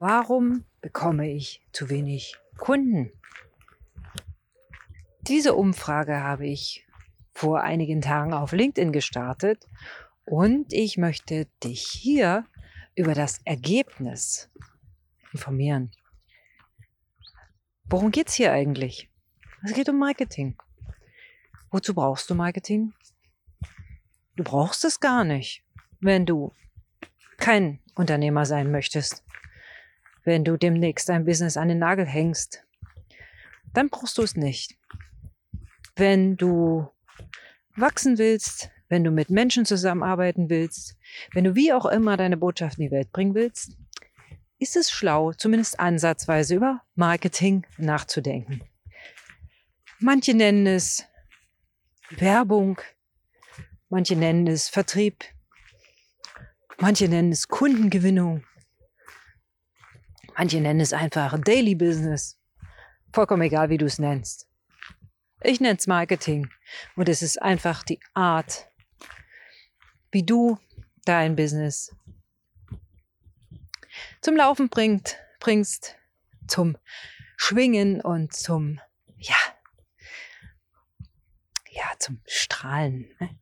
Warum bekomme ich zu wenig Kunden? Diese Umfrage habe ich vor einigen Tagen auf LinkedIn gestartet und ich möchte dich hier über das Ergebnis informieren. Worum geht es hier eigentlich? Es geht um Marketing. Wozu brauchst du Marketing? Du brauchst es gar nicht, wenn du kein Unternehmer sein möchtest wenn du demnächst dein Business an den Nagel hängst, dann brauchst du es nicht. Wenn du wachsen willst, wenn du mit Menschen zusammenarbeiten willst, wenn du wie auch immer deine Botschaft in die Welt bringen willst, ist es schlau, zumindest ansatzweise über Marketing nachzudenken. Manche nennen es Werbung, manche nennen es Vertrieb, manche nennen es Kundengewinnung, Manche nennen es einfach Daily Business. Vollkommen egal, wie du es nennst. Ich nenne es Marketing. Und es ist einfach die Art, wie du dein Business zum Laufen bringt, bringst, zum Schwingen und zum, ja, ja, zum Strahlen. Ne?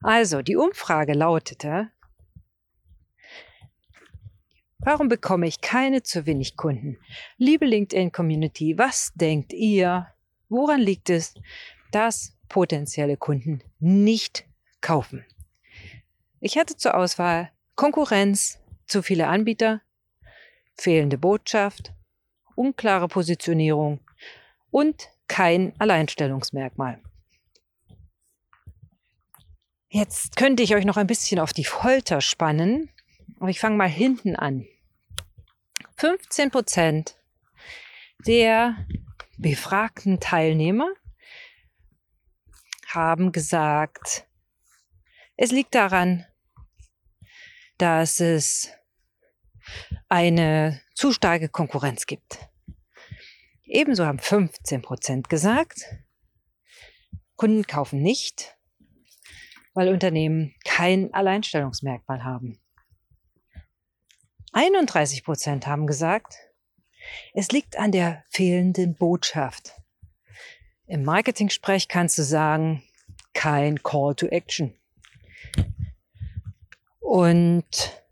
Also, die Umfrage lautete, Warum bekomme ich keine zu wenig Kunden? Liebe LinkedIn-Community, was denkt ihr? Woran liegt es, dass potenzielle Kunden nicht kaufen? Ich hatte zur Auswahl Konkurrenz, zu viele Anbieter, fehlende Botschaft, unklare Positionierung und kein Alleinstellungsmerkmal. Jetzt könnte ich euch noch ein bisschen auf die Folter spannen, aber ich fange mal hinten an. 15 Prozent der befragten Teilnehmer haben gesagt, es liegt daran, dass es eine zu starke Konkurrenz gibt. Ebenso haben 15 Prozent gesagt, Kunden kaufen nicht, weil Unternehmen kein Alleinstellungsmerkmal haben. 31 Prozent haben gesagt, es liegt an der fehlenden Botschaft. Im Marketing-Sprech kannst du sagen, kein Call to Action. Und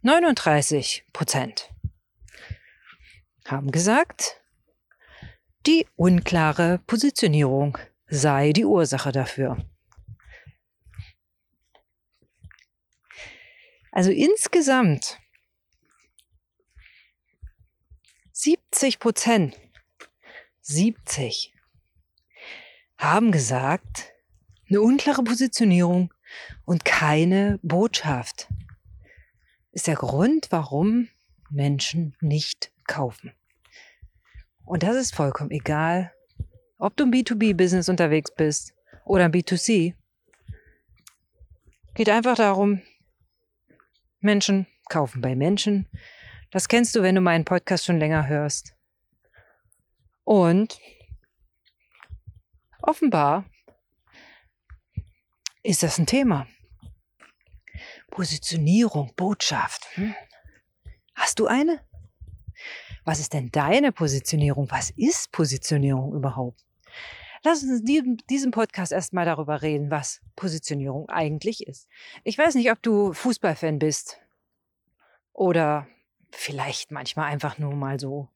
39 Prozent haben gesagt, die unklare Positionierung sei die Ursache dafür. Also insgesamt 70 Prozent, 70 haben gesagt, eine unklare Positionierung und keine Botschaft ist der Grund, warum Menschen nicht kaufen. Und das ist vollkommen egal, ob du im B2B-Business unterwegs bist oder im B2C. Geht einfach darum, Menschen kaufen bei Menschen das kennst du, wenn du meinen Podcast schon länger hörst. Und offenbar ist das ein Thema. Positionierung, Botschaft. Hm? Hast du eine? Was ist denn deine Positionierung? Was ist Positionierung überhaupt? Lass uns in diesem Podcast erstmal darüber reden, was Positionierung eigentlich ist. Ich weiß nicht, ob du Fußballfan bist oder vielleicht manchmal einfach nur mal so,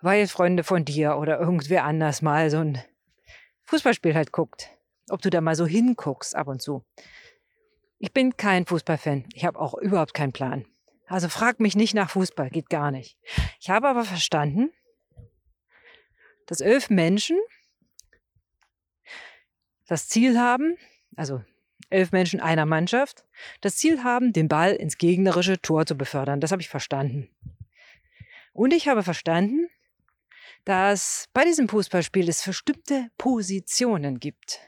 weil Freunde von dir oder irgendwer anders mal so ein Fußballspiel halt guckt. Ob du da mal so hinguckst ab und zu. Ich bin kein Fußballfan. Ich habe auch überhaupt keinen Plan. Also frag mich nicht nach Fußball, geht gar nicht. Ich habe aber verstanden, dass elf Menschen das Ziel haben, also elf Menschen einer Mannschaft das Ziel haben, den Ball ins gegnerische Tor zu befördern. Das habe ich verstanden. Und ich habe verstanden, dass bei diesem Fußballspiel es bestimmte Positionen gibt.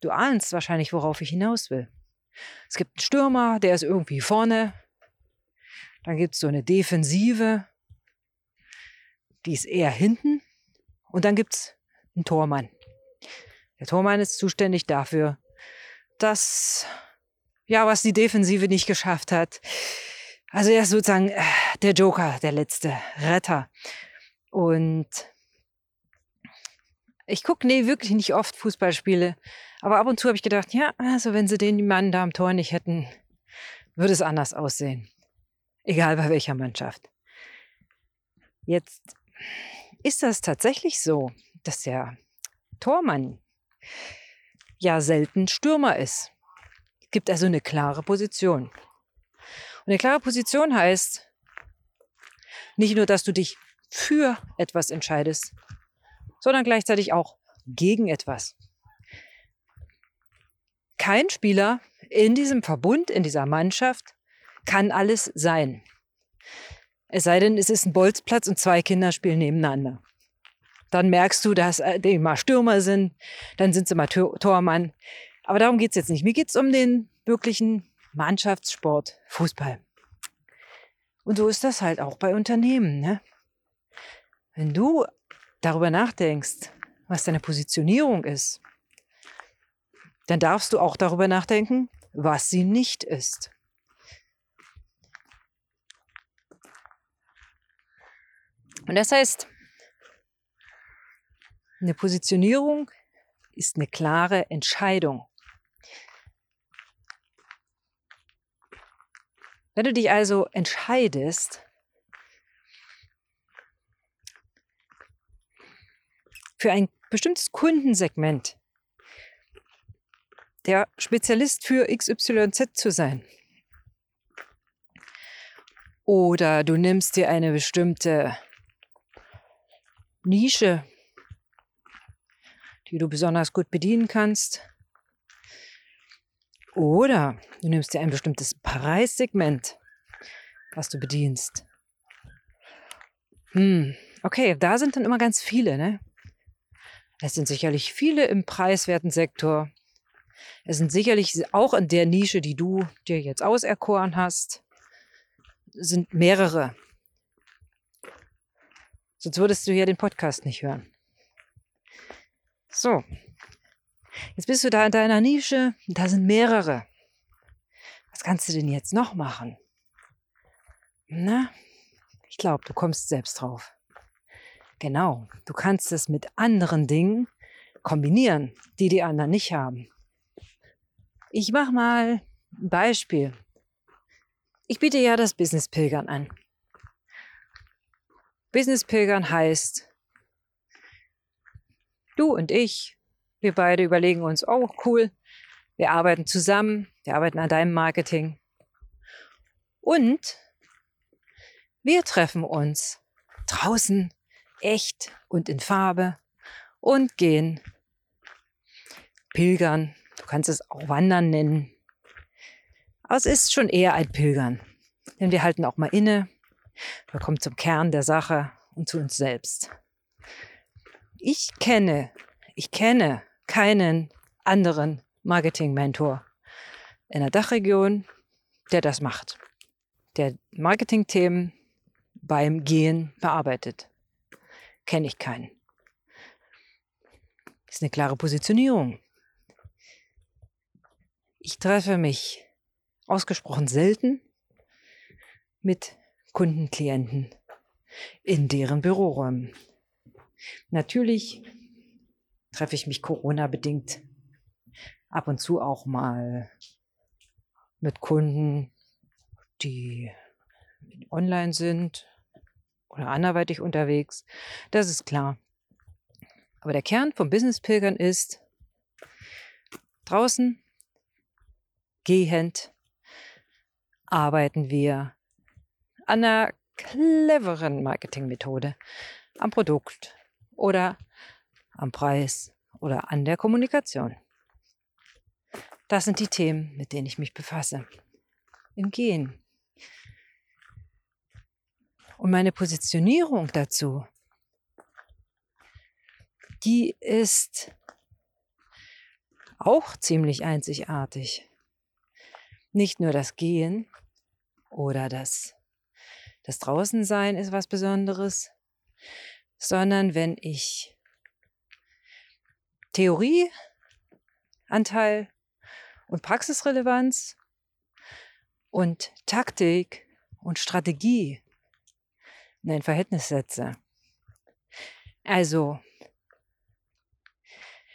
Du ahnst wahrscheinlich, worauf ich hinaus will. Es gibt einen Stürmer, der ist irgendwie vorne. Dann gibt es so eine Defensive, die ist eher hinten. Und dann gibt es einen Tormann. Der Tormann ist zuständig dafür, das, ja, was die Defensive nicht geschafft hat, Also er ist sozusagen äh, der Joker, der letzte Retter. Und ich gucke nee, wirklich nicht oft Fußballspiele. Aber ab und zu habe ich gedacht, ja, also wenn sie den Mann da am Tor nicht hätten, würde es anders aussehen. Egal bei welcher Mannschaft. Jetzt ist das tatsächlich so, dass der Tormann ja selten Stürmer ist. Es gibt also eine klare Position. Und eine klare Position heißt nicht nur, dass du dich für etwas entscheidest, sondern gleichzeitig auch gegen etwas. Kein Spieler in diesem Verbund, in dieser Mannschaft kann alles sein. Es sei denn, es ist ein Bolzplatz und zwei Kinder spielen nebeneinander. Dann merkst du, dass äh, die mal Stürmer sind, dann sind sie mal Tormann. Aber darum geht es jetzt nicht. Mir geht es um den wirklichen Mannschaftssport, Fußball. Und so ist das halt auch bei Unternehmen. Ne? Wenn du darüber nachdenkst, was deine Positionierung ist, dann darfst du auch darüber nachdenken, was sie nicht ist. Und das heißt, eine Positionierung ist eine klare Entscheidung. Wenn du dich also entscheidest, für ein bestimmtes Kundensegment der Spezialist für XYZ zu sein. Oder du nimmst dir eine bestimmte Nische, die du besonders gut bedienen kannst. Oder du nimmst dir ein bestimmtes Preissegment, was du bedienst. Hm, okay, da sind dann immer ganz viele, ne? Es sind sicherlich viele im preiswerten Sektor. Es sind sicherlich auch in der Nische, die du dir jetzt auserkoren hast, sind mehrere. Sonst würdest du hier den Podcast nicht hören. So. Jetzt bist du da in deiner Nische, da sind mehrere. Was kannst du denn jetzt noch machen? Na, ich glaube, du kommst selbst drauf. Genau, du kannst es mit anderen Dingen kombinieren, die die anderen nicht haben. Ich mache mal ein Beispiel. Ich biete ja das Business Pilgern an. Business Pilgern heißt, du und ich, wir beide überlegen uns, oh cool, wir arbeiten zusammen, wir arbeiten an deinem Marketing. Und wir treffen uns draußen echt und in Farbe und gehen pilgern. Du kannst es auch wandern nennen. Aber es ist schon eher ein Pilgern. Denn wir halten auch mal inne. Wir kommen zum Kern der Sache und zu uns selbst. Ich kenne, ich kenne keinen anderen Marketing-Mentor in der Dachregion, der das macht. Der Marketing-Themen beim Gehen bearbeitet kenne ich keinen. Das ist eine klare Positionierung. Ich treffe mich ausgesprochen selten mit Kunden, Klienten in deren Büroräumen. Natürlich treffe ich mich Corona-bedingt ab und zu auch mal mit Kunden, die online sind oder anderweitig unterwegs. Das ist klar. Aber der Kern vom Business Pilgern ist draußen gehend arbeiten wir an einer cleveren Marketingmethode, am Produkt oder am Preis oder an der Kommunikation. Das sind die Themen, mit denen ich mich befasse. Im Gehen. Und meine Positionierung dazu, die ist auch ziemlich einzigartig. Nicht nur das Gehen oder das, das Draußensein ist was Besonderes, sondern wenn ich Theorieanteil und Praxisrelevanz und Taktik und Strategie in ein Verhältnis setze. Also,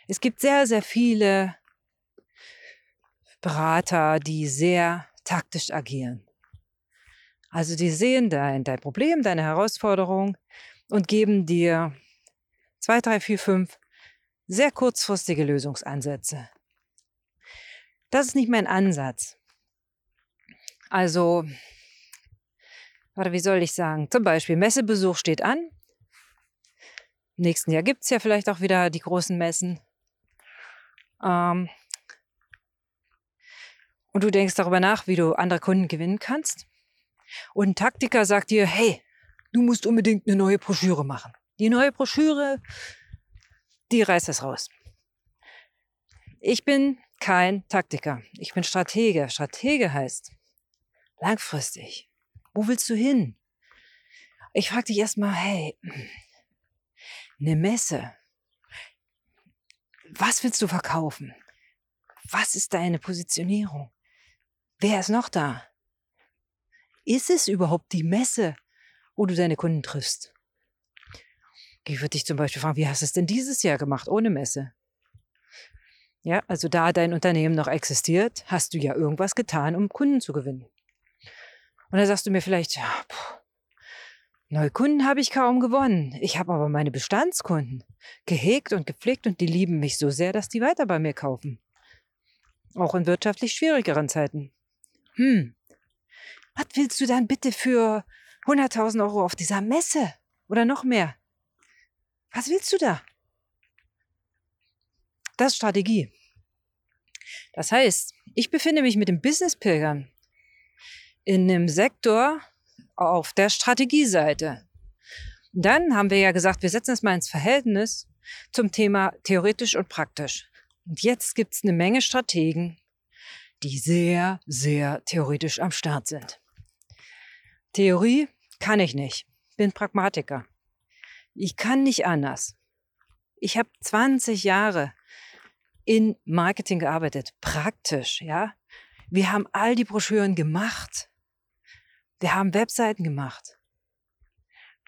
es gibt sehr, sehr viele Berater, die sehr taktisch agieren. Also die sehen dein, dein Problem, deine Herausforderung und geben dir zwei, drei, vier, fünf sehr kurzfristige Lösungsansätze. Das ist nicht mein Ansatz. Also, oder wie soll ich sagen, zum Beispiel Messebesuch steht an. Im nächsten Jahr gibt es ja vielleicht auch wieder die großen Messen. Ähm, und du denkst darüber nach, wie du andere Kunden gewinnen kannst. Und ein Taktiker sagt dir, hey, du musst unbedingt eine neue Broschüre machen. Die neue Broschüre, die reißt es raus. Ich bin kein Taktiker. Ich bin Stratege. Stratege heißt langfristig. Wo willst du hin? Ich frage dich erstmal, hey, eine Messe. Was willst du verkaufen? Was ist deine Positionierung? Wer ist noch da? Ist es überhaupt die Messe, wo du deine Kunden triffst? Ich würde dich zum Beispiel fragen, wie hast du es denn dieses Jahr gemacht ohne Messe? Ja, also da dein Unternehmen noch existiert, hast du ja irgendwas getan, um Kunden zu gewinnen. Und da sagst du mir vielleicht, ja, puh, neue Kunden habe ich kaum gewonnen. Ich habe aber meine Bestandskunden gehegt und gepflegt und die lieben mich so sehr, dass die weiter bei mir kaufen. Auch in wirtschaftlich schwierigeren Zeiten. Hm, was willst du dann bitte für 100.000 Euro auf dieser Messe? Oder noch mehr? Was willst du da? Das ist Strategie. Das heißt, ich befinde mich mit dem Business-Pilgern in einem Sektor auf der Strategieseite. Dann haben wir ja gesagt, wir setzen es mal ins Verhältnis zum Thema theoretisch und praktisch. Und jetzt gibt es eine Menge Strategen, die sehr, sehr theoretisch am Start sind. Theorie kann ich nicht, bin Pragmatiker. Ich kann nicht anders. Ich habe 20 Jahre in Marketing gearbeitet, praktisch, ja. Wir haben all die Broschüren gemacht. Wir haben Webseiten gemacht.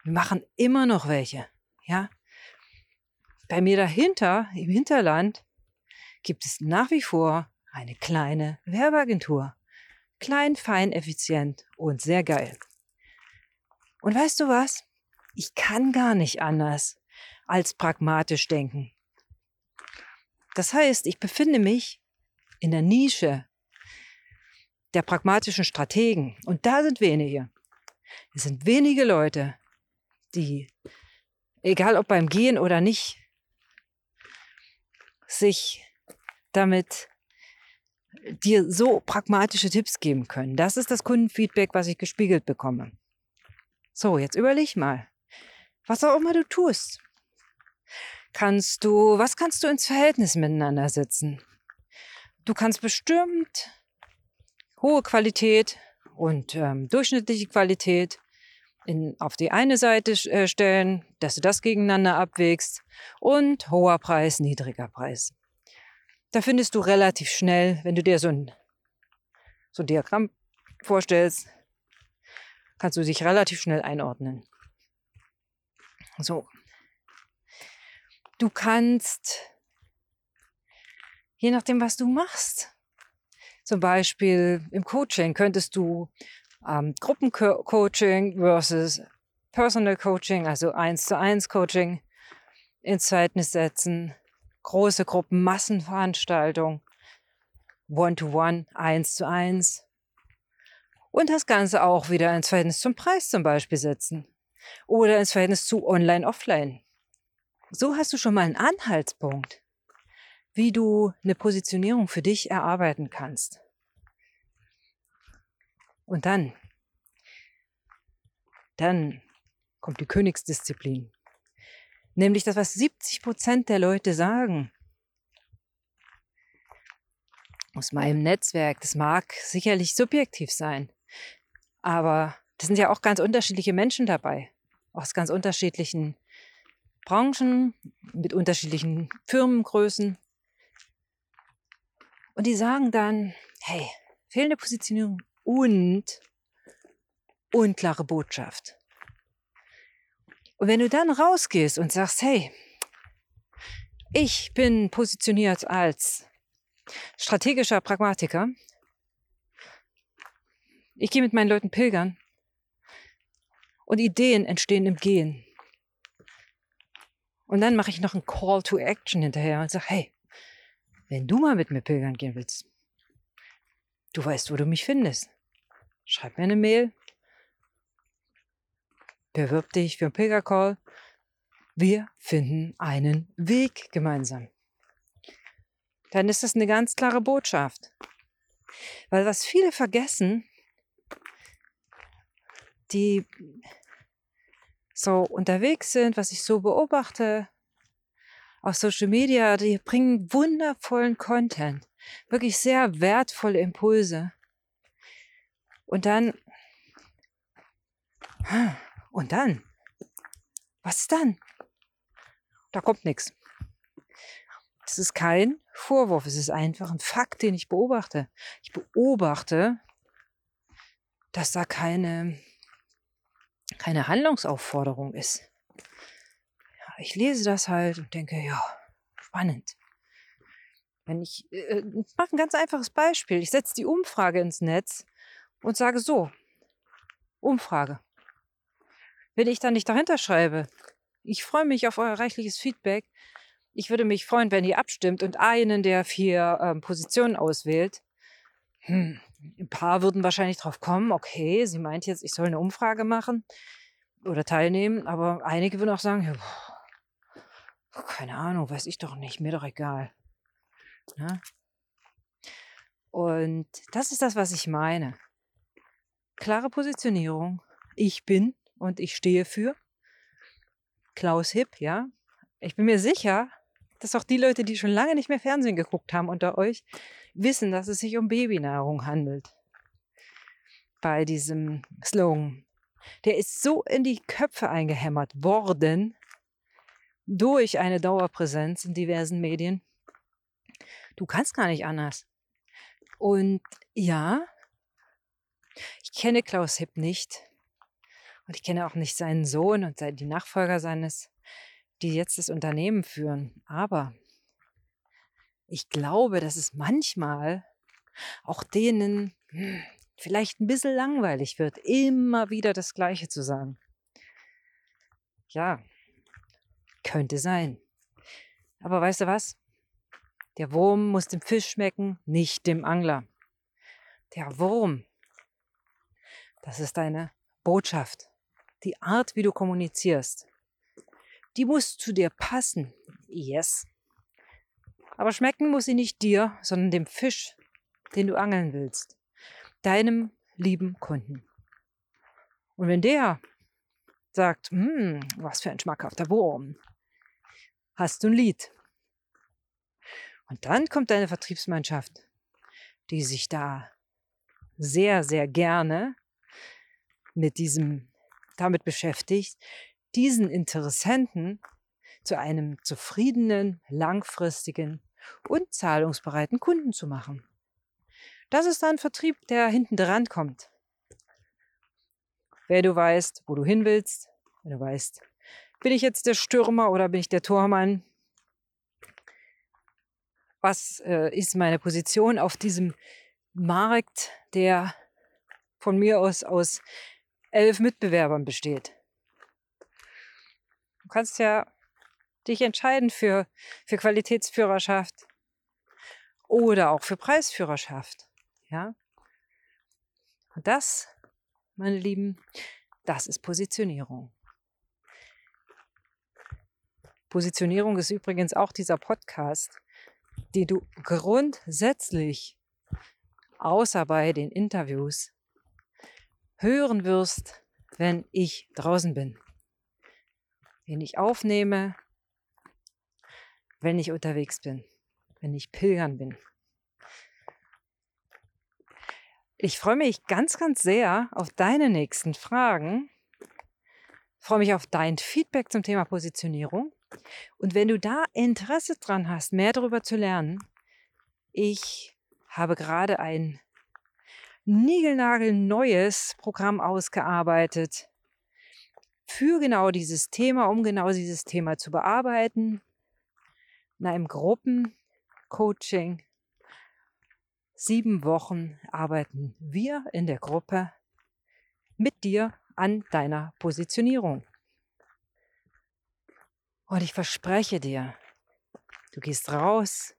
Wir machen immer noch welche, ja. Bei mir dahinter, im Hinterland, gibt es nach wie vor eine kleine Werbeagentur. Klein, fein, effizient und sehr geil. Und weißt du was? Ich kann gar nicht anders als pragmatisch denken. Das heißt, ich befinde mich in der Nische der pragmatischen Strategen. Und da sind wenige. Es sind wenige Leute, die, egal ob beim Gehen oder nicht, sich damit dir so pragmatische Tipps geben können. Das ist das Kundenfeedback, was ich gespiegelt bekomme. So, jetzt überleg mal, was auch immer du tust kannst du, was kannst du ins Verhältnis miteinander setzen? Du kannst bestimmt hohe Qualität und ähm, durchschnittliche Qualität in, auf die eine Seite äh, stellen, dass du das gegeneinander abwägst und hoher Preis, niedriger Preis. Da findest du relativ schnell, wenn du dir so ein, so ein Diagramm vorstellst, kannst du dich relativ schnell einordnen. So, Du kannst, je nachdem, was du machst, zum Beispiel im Coaching könntest du ähm, Gruppencoaching versus Personal Coaching, also eins zu eins Coaching ins Verhältnis setzen, große Gruppen, Massenveranstaltungen, One-to-One, eins zu eins. Und das Ganze auch wieder ins Verhältnis zum Preis zum Beispiel setzen. Oder ins Verhältnis zu Online-Offline. So hast du schon mal einen Anhaltspunkt, wie du eine Positionierung für dich erarbeiten kannst. Und dann, dann kommt die Königsdisziplin. Nämlich das, was 70 Prozent der Leute sagen. Aus meinem Netzwerk, das mag sicherlich subjektiv sein, aber das sind ja auch ganz unterschiedliche Menschen dabei, aus ganz unterschiedlichen Branchen mit unterschiedlichen Firmengrößen. Und die sagen dann, hey, fehlende Positionierung und, unklare Botschaft. Und wenn du dann rausgehst und sagst, hey, ich bin positioniert als strategischer Pragmatiker, ich gehe mit meinen Leuten pilgern und Ideen entstehen im Gehen. Und dann mache ich noch einen Call to Action hinterher und sage, hey, wenn du mal mit mir pilgern gehen willst, du weißt, wo du mich findest. Schreib mir eine Mail, bewirb dich für einen Pilgercall. Wir finden einen Weg gemeinsam. Dann ist das eine ganz klare Botschaft. Weil was viele vergessen, die so unterwegs sind, was ich so beobachte auf Social Media, die bringen wundervollen Content, wirklich sehr wertvolle Impulse. Und dann, und dann, was dann? Da kommt nichts. Es ist kein Vorwurf, es ist einfach ein Fakt, den ich beobachte. Ich beobachte, dass da keine keine Handlungsaufforderung ist. Ich lese das halt und denke, ja, spannend. Wenn ich, äh, ich mache ein ganz einfaches Beispiel. Ich setze die Umfrage ins Netz und sage so, Umfrage. Wenn ich dann nicht dahinter schreibe, ich freue mich auf euer reichliches Feedback. Ich würde mich freuen, wenn ihr abstimmt und einen der vier ähm, Positionen auswählt. Hm, ein paar würden wahrscheinlich drauf kommen, okay, sie meint jetzt, ich soll eine Umfrage machen oder teilnehmen, aber einige würden auch sagen, ja, keine Ahnung, weiß ich doch nicht, mir doch egal. Ne? Und das ist das, was ich meine. Klare Positionierung. Ich bin und ich stehe für. Klaus Hipp, ja. Ich bin mir sicher, dass auch die Leute, die schon lange nicht mehr Fernsehen geguckt haben unter euch, wissen, dass es sich um Babynahrung handelt. Bei diesem Slogan. Der ist so in die Köpfe eingehämmert worden durch eine Dauerpräsenz in diversen Medien. Du kannst gar nicht anders. Und ja, ich kenne Klaus Hipp nicht. Und ich kenne auch nicht seinen Sohn und die Nachfolger seines, die jetzt das Unternehmen führen. Aber ich glaube, dass es manchmal auch denen hm, vielleicht ein bisschen langweilig wird, immer wieder das Gleiche zu sagen. Ja, könnte sein. Aber weißt du was? Der Wurm muss dem Fisch schmecken, nicht dem Angler. Der Wurm, das ist deine Botschaft, die Art, wie du kommunizierst. Die muss zu dir passen. Yes. Aber schmecken muss sie nicht dir, sondern dem Fisch, den du angeln willst. Deinem lieben Kunden. Und wenn der sagt, hm, was für ein schmackhafter Wurm, hast du ein Lied. Und dann kommt deine Vertriebsmannschaft, die sich da sehr, sehr gerne mit diesem, damit beschäftigt, diesen Interessenten zu einem zufriedenen, langfristigen und zahlungsbereiten Kunden zu machen. Das ist ein Vertrieb, der hinten dran kommt. Wer du weißt, wo du hin willst, wenn du weißt, bin ich jetzt der Stürmer oder bin ich der Tormann? Was äh, ist meine Position auf diesem Markt, der von mir aus aus elf Mitbewerbern besteht? Du kannst ja dich entscheiden für, für Qualitätsführerschaft oder auch für Preisführerschaft. Ja? Und das, meine Lieben, das ist Positionierung. Positionierung ist übrigens auch dieser Podcast, die du grundsätzlich außer bei den Interviews hören wirst, wenn ich draußen bin. Wenn ich aufnehme, wenn ich unterwegs bin, wenn ich pilgern bin. Ich freue mich ganz, ganz sehr auf deine nächsten Fragen. Ich freue mich auf dein Feedback zum Thema Positionierung. Und wenn du da Interesse dran hast, mehr darüber zu lernen, ich habe gerade ein niegelnagelneues Programm ausgearbeitet für genau dieses Thema, um genau dieses Thema zu bearbeiten. In einem Gruppencoaching. Sieben Wochen arbeiten wir in der Gruppe mit dir an deiner Positionierung. Und ich verspreche dir, du gehst raus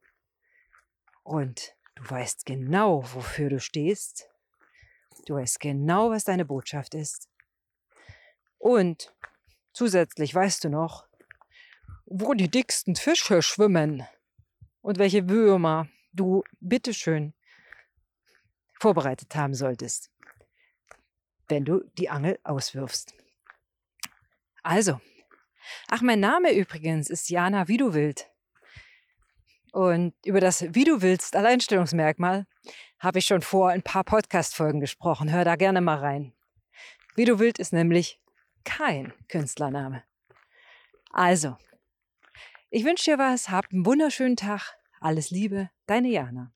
und du weißt genau, wofür du stehst. Du weißt genau, was deine Botschaft ist. Und zusätzlich weißt du noch, wo die dicksten Fische schwimmen und welche Würmer du bitteschön vorbereitet haben solltest, wenn du die Angel auswirfst. Also, ach, mein Name übrigens ist Jana Wie. Und über das Wie du willst Alleinstellungsmerkmal habe ich schon vor ein paar Podcast-Folgen gesprochen. Hör da gerne mal rein. Wie du willst ist nämlich kein Künstlername. Also, ich wünsche dir was, hab einen wunderschönen Tag. Alles Liebe, deine Jana.